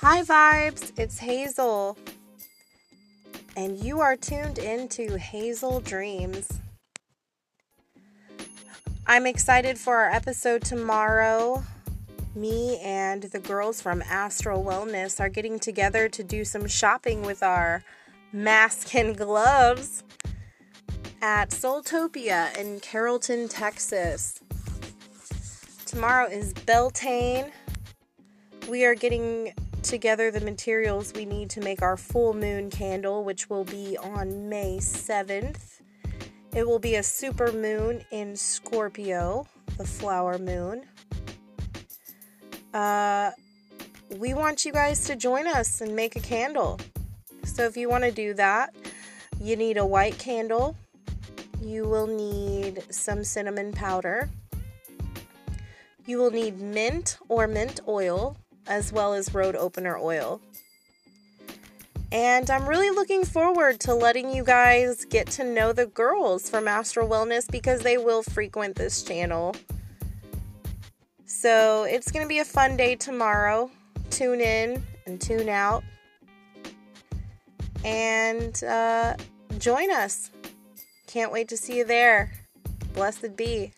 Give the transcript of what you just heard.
Hi, Vibes. It's Hazel. And you are tuned into Hazel Dreams. I'm excited for our episode tomorrow. Me and the girls from Astral Wellness are getting together to do some shopping with our mask and gloves at Soultopia in Carrollton, Texas. Tomorrow is Beltane. We are getting together the materials we need to make our full moon candle, which will be on May 7th. It will be a super moon in Scorpio, the flower moon. Uh, we want you guys to join us and make a candle. So if you want to do that, you need a white candle. You will need some cinnamon powder. You will need mint or mint oil as well as road opener oil. And I'm really looking forward to letting you guys get to know the girls from Astral Wellness because they will frequent this channel. So it's going to be a fun day tomorrow. Tune in and tune out. And uh, join us. Can't wait to see you there. Blessed be.